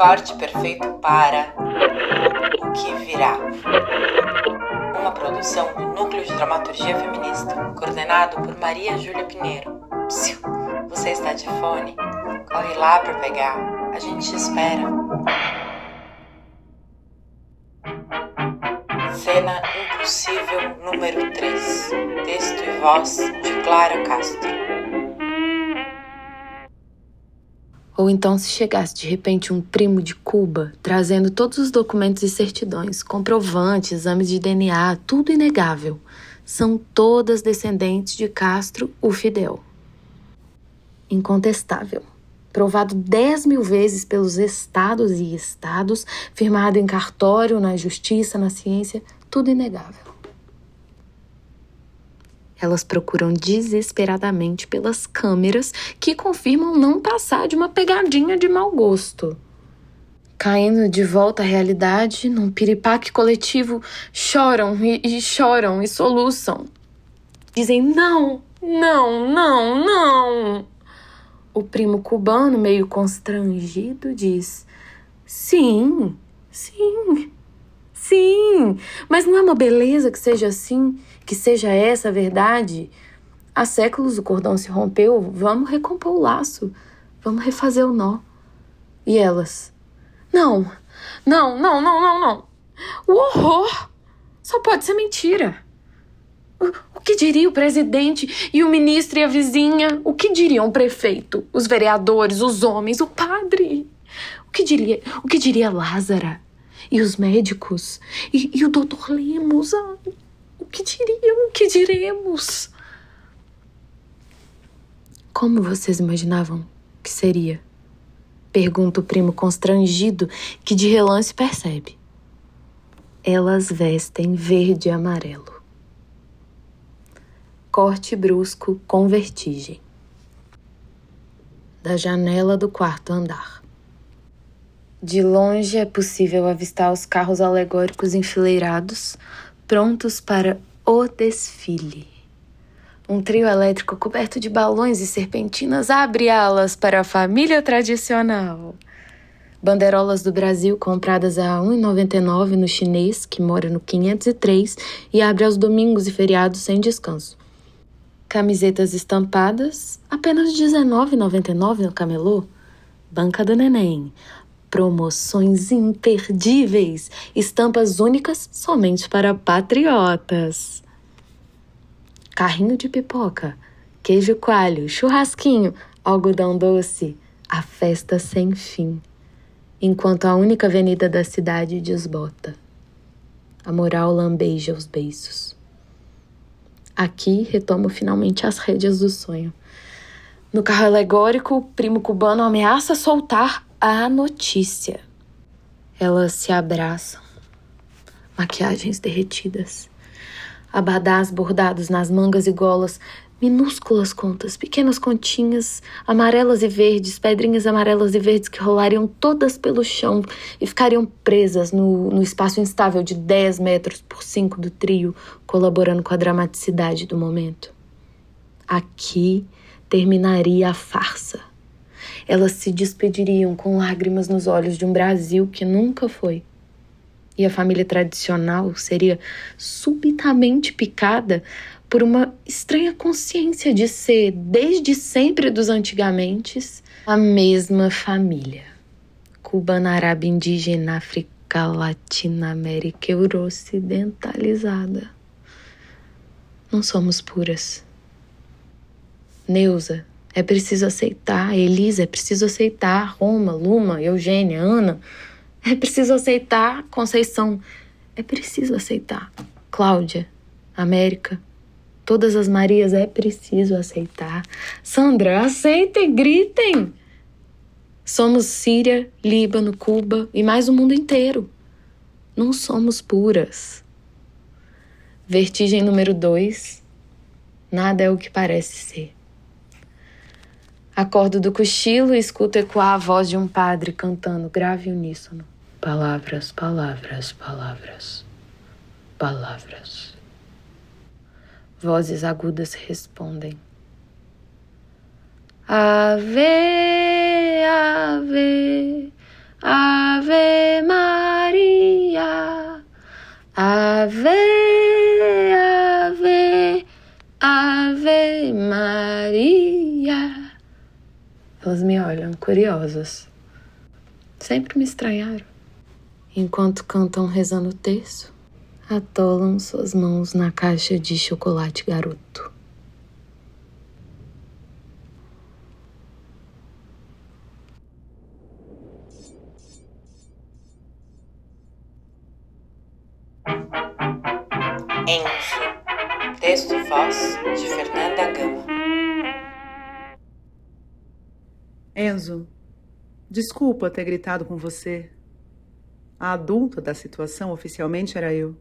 Corte perfeito para o que virá. Uma produção do Núcleo de Dramaturgia Feminista, coordenado por Maria Júlia Pinheiro. Psiu, você está de fone? Corre lá para pegar. A gente te espera. Cena Impossível número 3. Texto e voz de Clara Castro. Ou então, se chegasse de repente um primo de Cuba, trazendo todos os documentos e certidões, comprovantes, exames de DNA, tudo inegável. São todas descendentes de Castro, o Fidel. Incontestável. Provado dez mil vezes pelos estados e estados, firmado em cartório, na justiça, na ciência, tudo inegável. Elas procuram desesperadamente pelas câmeras que confirmam não passar de uma pegadinha de mau gosto. Caindo de volta à realidade, num piripaque coletivo, choram e, e choram e soluçam. Dizem não, não, não, não. O primo cubano, meio constrangido, diz: Sim, sim, sim, mas não é uma beleza que seja assim? Que seja essa a verdade. Há séculos o cordão se rompeu, vamos recompor o laço, vamos refazer o nó. E elas? Não, não, não, não, não, não. O horror só pode ser mentira. O, que diria o presidente e o ministro e a vizinha? O que diriam o prefeito, os vereadores, os homens, o padre? O que diria, o que diria Lázara? E os médicos? E, e o doutor Lemos? Ai, que diriam? Que diremos? Como vocês imaginavam que seria? Pergunta o primo constrangido, que de relance percebe. Elas vestem verde e amarelo. Corte brusco com vertigem. Da janela do quarto andar. De longe é possível avistar os carros alegóricos enfileirados, prontos para o desfile. Um trio elétrico coberto de balões e serpentinas abre alas para a família tradicional. Bandeirolas do Brasil compradas a R$ 1,99 no chinês, que mora no 503 e abre aos domingos e feriados sem descanso. Camisetas estampadas, apenas R$ 19,99 no camelô. Banca do Neném, Promoções imperdíveis, estampas únicas somente para patriotas. Carrinho de pipoca, queijo coalho, churrasquinho, algodão doce, a festa sem fim. Enquanto a única avenida da cidade desbota. A moral lambeja os beiços. Aqui retomo finalmente as rédeas do sonho. No carro alegórico, o primo cubano ameaça soltar a notícia. Elas se abraçam, maquiagens derretidas, abadás bordados nas mangas e golas, minúsculas contas, pequenas continhas, amarelas e verdes, pedrinhas amarelas e verdes que rolariam todas pelo chão e ficariam presas no, no espaço instável de 10 metros por 5 do trio, colaborando com a dramaticidade do momento. Aqui terminaria a farsa elas se despediriam com lágrimas nos olhos de um Brasil que nunca foi. E a família tradicional seria subitamente picada por uma estranha consciência de ser, desde sempre dos antigamente, a mesma família. Cubana, árabe, indígena, África, Latina, América, euro-ocidentalizada. Não somos puras. Neuza é preciso aceitar. Elisa, é preciso aceitar. Roma, Luma, Eugênia, Ana. É preciso aceitar. Conceição, é preciso aceitar. Cláudia, América, todas as Marias, é preciso aceitar. Sandra, aceitem, gritem. Somos Síria, Líbano, Cuba e mais o mundo inteiro. Não somos puras. Vertigem número 2. Nada é o que parece ser. Acordo do cochilo e escuto ecoar a voz de um padre cantando grave uníssono. Palavras, palavras, palavras, palavras. Vozes agudas respondem. Ave, ave, ave Maria. Ave, ave, ave Maria. Elas me olham curiosas. Sempre me estranharam. Enquanto cantam rezando o terço, atolam suas mãos na caixa de chocolate garoto. Enzo. Texto e voz de Fernanda Gama. Enzo, desculpa ter gritado com você. A adulta da situação oficialmente era eu.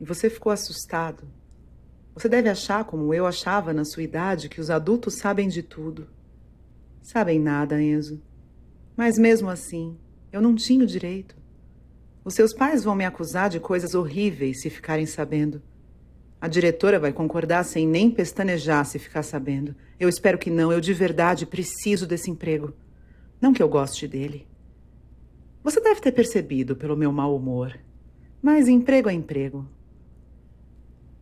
E você ficou assustado. Você deve achar, como eu achava na sua idade, que os adultos sabem de tudo. Sabem nada, Enzo. Mas mesmo assim, eu não tinha o direito. Os seus pais vão me acusar de coisas horríveis se ficarem sabendo. A diretora vai concordar sem nem pestanejar se ficar sabendo. Eu espero que não. Eu de verdade preciso desse emprego. Não que eu goste dele. Você deve ter percebido pelo meu mau humor. Mas emprego é emprego.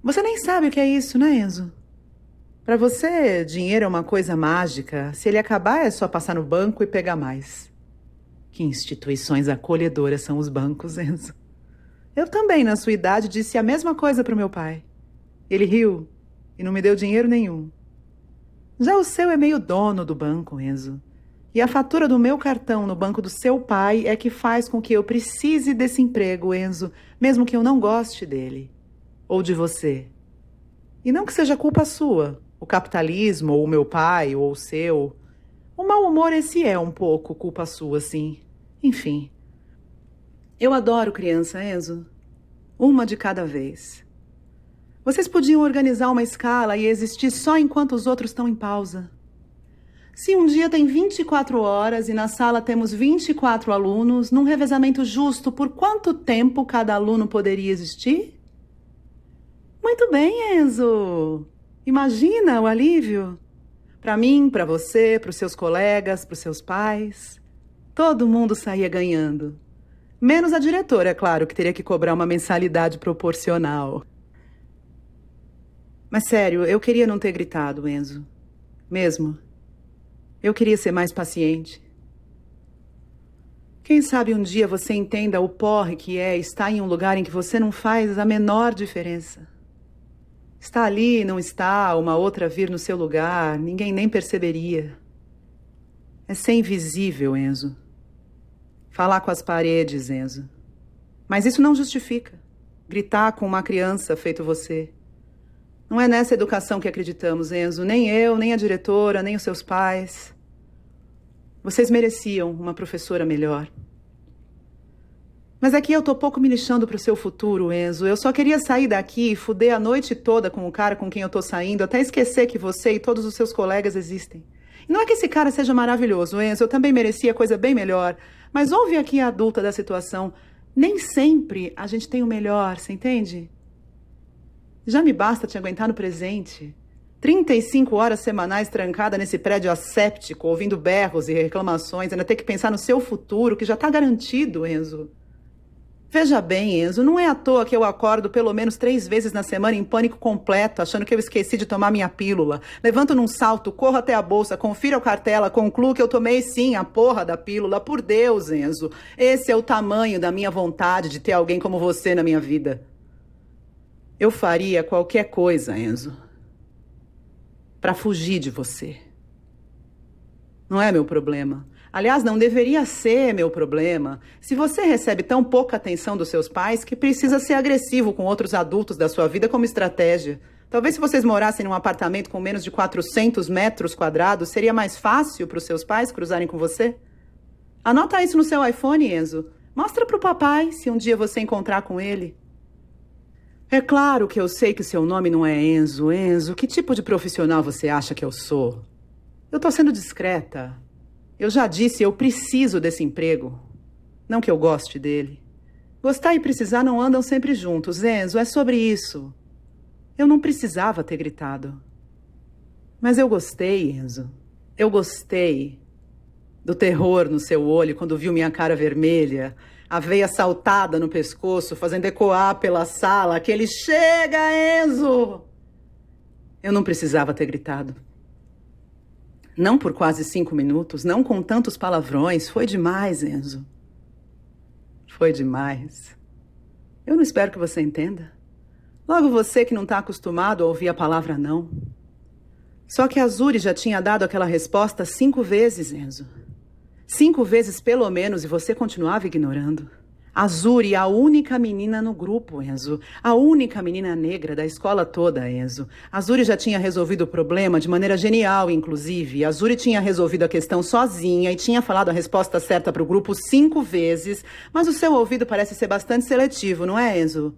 Você nem sabe o que é isso, né, Enzo? Para você, dinheiro é uma coisa mágica. Se ele acabar, é só passar no banco e pegar mais. Que instituições acolhedoras são os bancos, Enzo. Eu também, na sua idade, disse a mesma coisa para o meu pai. Ele riu e não me deu dinheiro nenhum. Já o seu é meio dono do banco, Enzo. E a fatura do meu cartão no banco do seu pai é que faz com que eu precise desse emprego, Enzo, mesmo que eu não goste dele. Ou de você. E não que seja culpa sua, o capitalismo, ou o meu pai, ou o seu. O mau humor, esse é um pouco culpa sua, sim. Enfim. Eu adoro criança, Enzo. Uma de cada vez. Vocês podiam organizar uma escala e existir só enquanto os outros estão em pausa. Se um dia tem 24 horas e na sala temos 24 alunos, num revezamento justo, por quanto tempo cada aluno poderia existir? Muito bem, Enzo. Imagina o alívio. Para mim, para você, para os seus colegas, para os seus pais. Todo mundo saía ganhando. Menos a diretora, é claro, que teria que cobrar uma mensalidade proporcional. Mas sério, eu queria não ter gritado, Enzo. Mesmo. Eu queria ser mais paciente. Quem sabe um dia você entenda o porre que é estar em um lugar em que você não faz a menor diferença. Está ali, não está, uma outra vir no seu lugar, ninguém nem perceberia. É ser invisível, Enzo. Falar com as paredes, Enzo. Mas isso não justifica. Gritar com uma criança feito você. Não é nessa educação que acreditamos, Enzo. Nem eu, nem a diretora, nem os seus pais. Vocês mereciam uma professora melhor. Mas aqui eu tô pouco me lixando pro seu futuro, Enzo. Eu só queria sair daqui e fuder a noite toda com o cara com quem eu tô saindo, até esquecer que você e todos os seus colegas existem. E não é que esse cara seja maravilhoso, Enzo. Eu também merecia coisa bem melhor. Mas ouve aqui a adulta da situação. Nem sempre a gente tem o melhor, você entende? Já me basta te aguentar no presente. 35 horas semanais trancada nesse prédio asséptico, ouvindo berros e reclamações, ainda ter que pensar no seu futuro, que já está garantido, Enzo. Veja bem, Enzo, não é à toa que eu acordo pelo menos três vezes na semana em pânico completo, achando que eu esqueci de tomar minha pílula. Levanto num salto, corro até a bolsa, confiro a cartela, concluo que eu tomei sim a porra da pílula. Por Deus, Enzo. Esse é o tamanho da minha vontade de ter alguém como você na minha vida. Eu faria qualquer coisa, Enzo, para fugir de você. Não é meu problema. Aliás, não deveria ser meu problema. Se você recebe tão pouca atenção dos seus pais que precisa ser agressivo com outros adultos da sua vida como estratégia. Talvez se vocês morassem num apartamento com menos de 400 metros quadrados, seria mais fácil para os seus pais cruzarem com você? Anota isso no seu iPhone, Enzo. Mostra para o papai se um dia você encontrar com ele. É claro que eu sei que seu nome não é Enzo. Enzo, que tipo de profissional você acha que eu sou? Eu tô sendo discreta. Eu já disse, eu preciso desse emprego. Não que eu goste dele. Gostar e precisar não andam sempre juntos, Enzo, é sobre isso. Eu não precisava ter gritado. Mas eu gostei, Enzo. Eu gostei do terror no seu olho quando viu minha cara vermelha a veia saltada no pescoço, fazendo ecoar pela sala aquele chega, Enzo! Eu não precisava ter gritado. Não por quase cinco minutos, não com tantos palavrões. Foi demais, Enzo. Foi demais. Eu não espero que você entenda. Logo você que não está acostumado a ouvir a palavra não. Só que a Zuri já tinha dado aquela resposta cinco vezes, Enzo. Cinco vezes pelo menos e você continuava ignorando. A Zuri, a única menina no grupo, Enzo. A única menina negra da escola toda, Enzo. A Zuri já tinha resolvido o problema de maneira genial, inclusive. A Zuri tinha resolvido a questão sozinha e tinha falado a resposta certa para o grupo cinco vezes. Mas o seu ouvido parece ser bastante seletivo, não é, Enzo?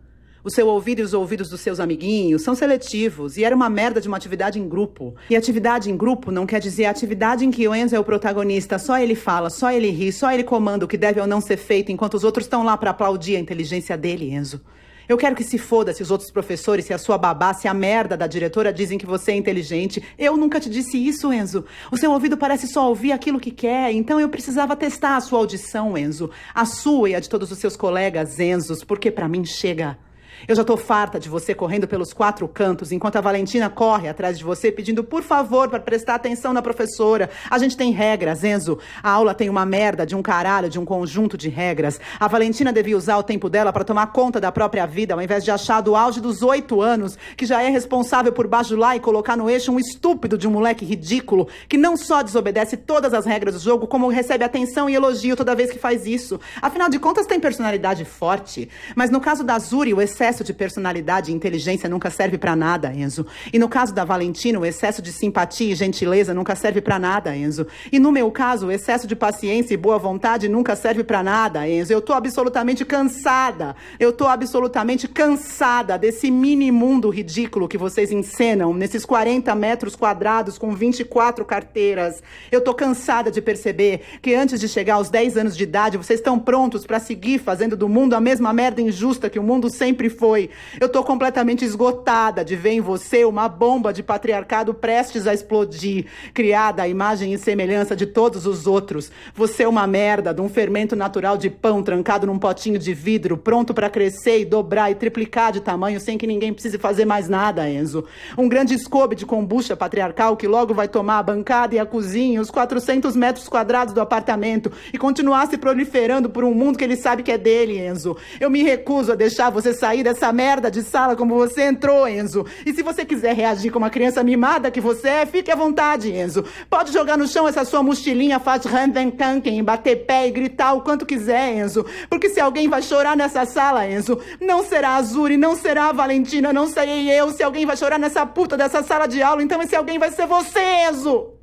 O seu ouvido e os ouvidos dos seus amiguinhos são seletivos e era uma merda de uma atividade em grupo. E atividade em grupo não quer dizer atividade em que o Enzo é o protagonista, só ele fala, só ele ri, só ele comanda o que deve ou não ser feito, enquanto os outros estão lá para aplaudir a inteligência dele, Enzo. Eu quero que se foda se os outros professores, se a sua babá, se a merda da diretora dizem que você é inteligente. Eu nunca te disse isso, Enzo. O seu ouvido parece só ouvir aquilo que quer, então eu precisava testar a sua audição, Enzo. A sua e a de todos os seus colegas, Enzos, porque para mim chega. Eu já tô farta de você correndo pelos quatro cantos enquanto a Valentina corre atrás de você pedindo por favor para prestar atenção na professora. A gente tem regras, Enzo. A aula tem uma merda de um caralho, de um conjunto de regras. A Valentina devia usar o tempo dela para tomar conta da própria vida, ao invés de achar do auge dos oito anos que já é responsável por bajular e colocar no eixo um estúpido de um moleque ridículo que não só desobedece todas as regras do jogo, como recebe atenção e elogio toda vez que faz isso. Afinal de contas, tem personalidade forte. Mas no caso da Zuri, o excesso excesso de personalidade e inteligência nunca serve para nada, Enzo. E no caso da Valentina, o excesso de simpatia e gentileza nunca serve para nada, Enzo. E no meu caso, o excesso de paciência e boa vontade nunca serve para nada, Enzo. Eu tô absolutamente cansada. Eu tô absolutamente cansada desse mini mundo ridículo que vocês encenam nesses 40 metros quadrados com 24 carteiras. Eu tô cansada de perceber que antes de chegar aos 10 anos de idade, vocês estão prontos para seguir fazendo do mundo a mesma merda injusta que o mundo sempre foi. Eu tô completamente esgotada de ver em você uma bomba de patriarcado prestes a explodir, criada à imagem e semelhança de todos os outros. Você é uma merda de um fermento natural de pão trancado num potinho de vidro, pronto para crescer e dobrar e triplicar de tamanho sem que ninguém precise fazer mais nada, Enzo. Um grande escobe de kombucha patriarcal que logo vai tomar a bancada e a cozinha, os 400 metros quadrados do apartamento e continuar se proliferando por um mundo que ele sabe que é dele, Enzo. Eu me recuso a deixar você sair dessa merda de sala como você entrou, Enzo. E se você quiser reagir como uma criança mimada que você é, fique à vontade, Enzo. Pode jogar no chão essa sua mochilinha, faz randenkanken, bater pé e gritar o quanto quiser, Enzo. Porque se alguém vai chorar nessa sala, Enzo, não será a Zuri, não será a Valentina, não serei eu. Se alguém vai chorar nessa puta dessa sala de aula, então esse alguém vai ser você, Enzo.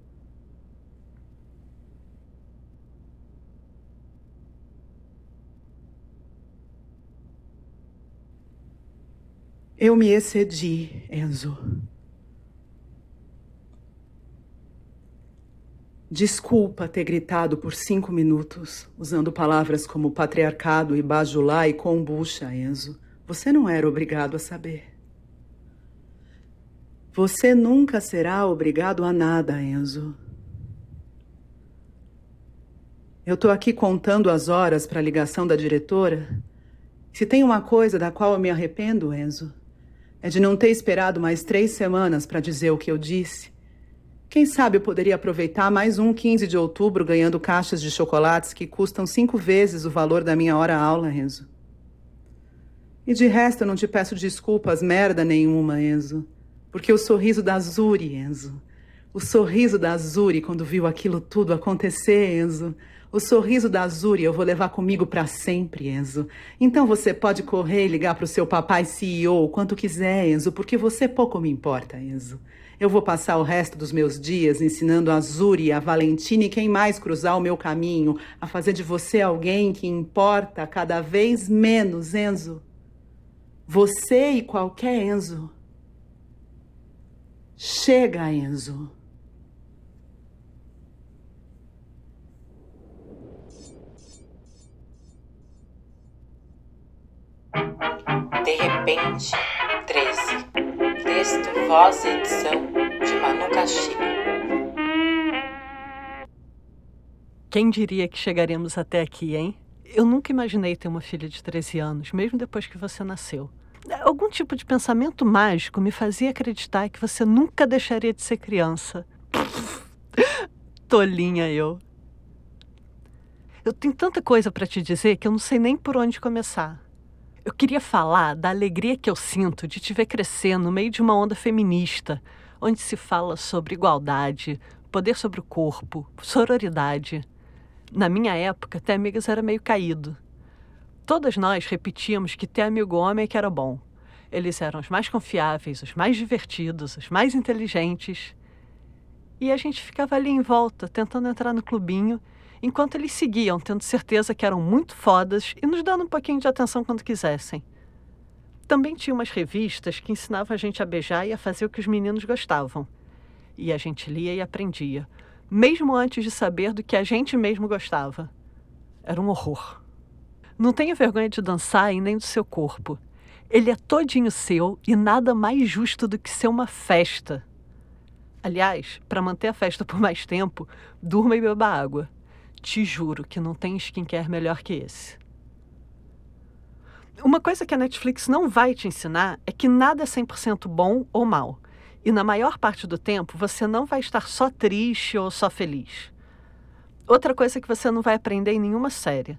Eu me excedi, Enzo. Desculpa ter gritado por cinco minutos, usando palavras como patriarcado e bajulá e kombucha, Enzo. Você não era obrigado a saber. Você nunca será obrigado a nada, Enzo. Eu tô aqui contando as horas para a ligação da diretora. Se tem uma coisa da qual eu me arrependo, Enzo, é de não ter esperado mais três semanas para dizer o que eu disse. Quem sabe eu poderia aproveitar mais um 15 de outubro ganhando caixas de chocolates que custam cinco vezes o valor da minha hora-aula, Enzo. E de resto eu não te peço desculpas merda nenhuma, Enzo. Porque o sorriso da Zuri, Enzo. O sorriso da Zuri quando viu aquilo tudo acontecer, Enzo. O sorriso da Azuri eu vou levar comigo para sempre, Enzo. Então você pode correr e ligar para o seu papai CEO quanto quiser, Enzo, porque você pouco me importa, Enzo. Eu vou passar o resto dos meus dias ensinando a Azuri, a Valentina e quem mais cruzar o meu caminho a fazer de você alguém que importa cada vez menos, Enzo. Você e qualquer Enzo. Chega, Enzo. De repente, 13. Texto, voz e edição de Manu Castilho. Quem diria que chegaremos até aqui, hein? Eu nunca imaginei ter uma filha de 13 anos, mesmo depois que você nasceu. Algum tipo de pensamento mágico me fazia acreditar que você nunca deixaria de ser criança. tolinha eu. Eu tenho tanta coisa para te dizer que eu não sei nem por onde começar. Eu queria falar da alegria que eu sinto de te ver crescer no meio de uma onda feminista, onde se fala sobre igualdade, poder sobre o corpo, sororidade. Na minha época, ter amigas era meio caído. Todas nós repetíamos que ter amigo homem é que era bom. Eles eram os mais confiáveis, os mais divertidos, os mais inteligentes. E a gente ficava ali em volta, tentando entrar no clubinho, enquanto eles seguiam, tendo certeza que eram muito fodas e nos dando um pouquinho de atenção quando quisessem. Também tinha umas revistas que ensinavam a gente a beijar e a fazer o que os meninos gostavam. E a gente lia e aprendia, mesmo antes de saber do que a gente mesmo gostava. Era um horror. Não tenha vergonha de dançar e nem do seu corpo. Ele é todinho seu e nada mais justo do que ser uma festa. Aliás, para manter a festa por mais tempo, durma e beba água. Te juro que não tem skincare melhor que esse. Uma coisa que a Netflix não vai te ensinar é que nada é 100% bom ou mal. E na maior parte do tempo você não vai estar só triste ou só feliz. Outra coisa que você não vai aprender em nenhuma série.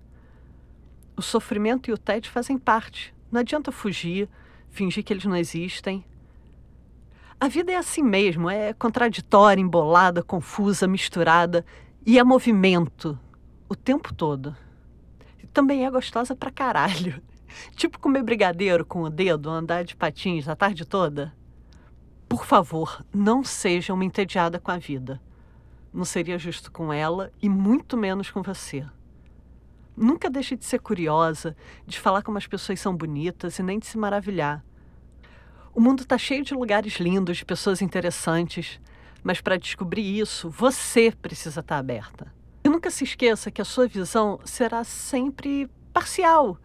O sofrimento e o tédio fazem parte. Não adianta fugir, fingir que eles não existem. A vida é assim mesmo, é contraditória, embolada, confusa, misturada e é movimento o tempo todo. E também é gostosa pra caralho. Tipo comer brigadeiro com o dedo, andar de patins a tarde toda. Por favor, não seja uma entediada com a vida. Não seria justo com ela e muito menos com você. Nunca deixe de ser curiosa, de falar como as pessoas são bonitas e nem de se maravilhar. O mundo está cheio de lugares lindos, de pessoas interessantes, mas para descobrir isso, você precisa estar tá aberta. E nunca se esqueça que a sua visão será sempre parcial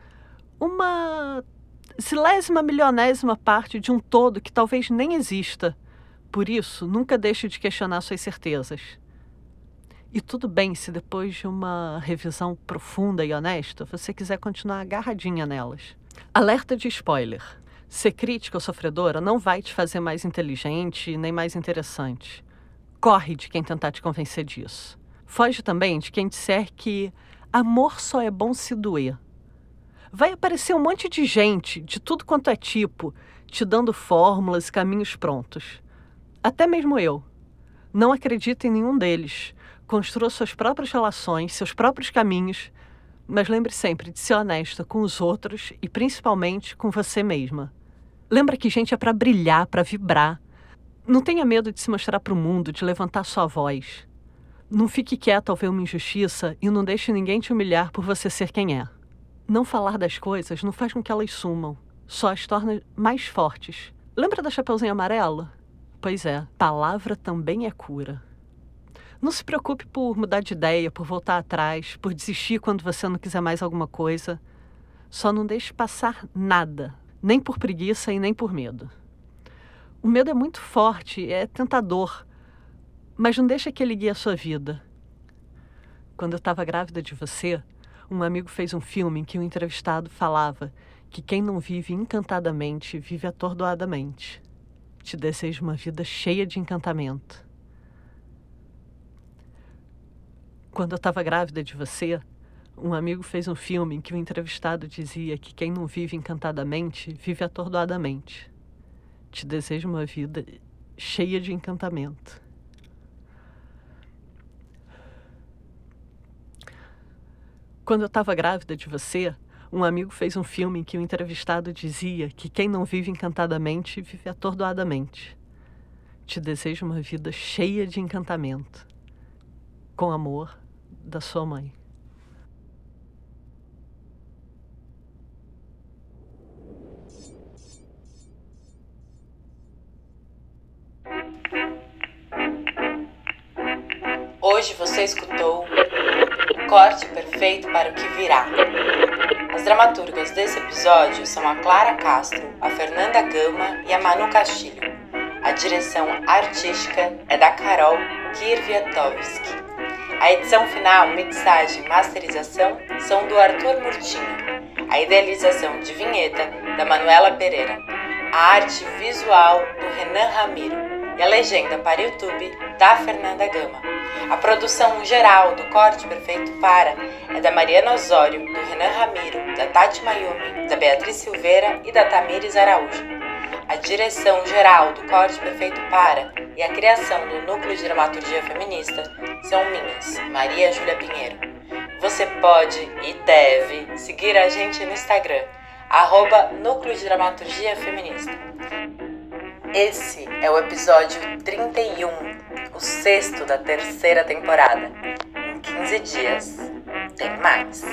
uma zilésima milionésima parte de um todo que talvez nem exista. Por isso, nunca deixe de questionar suas certezas. E tudo bem se depois de uma revisão profunda e honesta você quiser continuar agarradinha nelas. Alerta de spoiler. Ser crítica ou sofredora não vai te fazer mais inteligente nem mais interessante. Corre de quem tentar te convencer disso. Foge também de quem disser que amor só é bom se doer vai aparecer um monte de gente, de tudo quanto é tipo, te dando fórmulas caminhos prontos. Até mesmo eu. Não acredito em nenhum deles. Construa suas próprias relações, seus próprios caminhos, mas lembre sempre de ser honesta com os outros e principalmente com você mesma. Lembra que gente é para brilhar, para vibrar. Não tenha medo de se mostrar para o mundo, de levantar sua voz. Não fique quieta ao ver uma injustiça e não deixe ninguém te humilhar por você ser quem é. Não falar das coisas não faz com que elas sumam, só as torna mais fortes. Lembra da Chapeuzinho Amarela? Pois é, palavra também é cura. Não se preocupe por mudar de ideia, por voltar atrás, por desistir quando você não quiser mais alguma coisa. Só não deixe passar nada, nem por preguiça e nem por medo. O medo é muito forte, é tentador, mas não deixe que ele guie a sua vida. Quando eu estava grávida de você, um amigo fez um filme em que o entrevistado falava que quem não vive encantadamente vive atordoadamente. Te desejo uma vida cheia de encantamento. Quando eu estava grávida de você, um amigo fez um filme em que o entrevistado dizia que quem não vive encantadamente vive atordoadamente. Te desejo uma vida cheia de encantamento. Quando eu estava grávida de você, um amigo fez um filme em que o entrevistado dizia que quem não vive encantadamente vive atordoadamente. Te desejo uma vida cheia de encantamento. Com amor, da sua mãe. Hoje você escutou corte perfeito para o que virá. As dramaturgas desse episódio são a Clara Castro, a Fernanda Gama e a Manu Castilho. A direção artística é da Carol Kirviatovski. A edição final, mixagem e masterização são do Arthur Murtinho. A idealização de vinheta da Manuela Pereira. A arte visual do Renan Ramiro. E a legenda para YouTube da Fernanda Gama. A produção geral do Corte Perfeito Para é da Mariana Osório, do Renan Ramiro, da Tati Mayumi, da Beatriz Silveira e da Tamires Araújo. A direção geral do Corte Perfeito Para e a criação do Núcleo de Dramaturgia Feminista são minhas, Maria Júlia Pinheiro. Você pode e deve seguir a gente no Instagram, arroba Núcleo de Dramaturgia Feminista. Esse é o episódio 31, o sexto da terceira temporada. Em 15 dias, tem mais.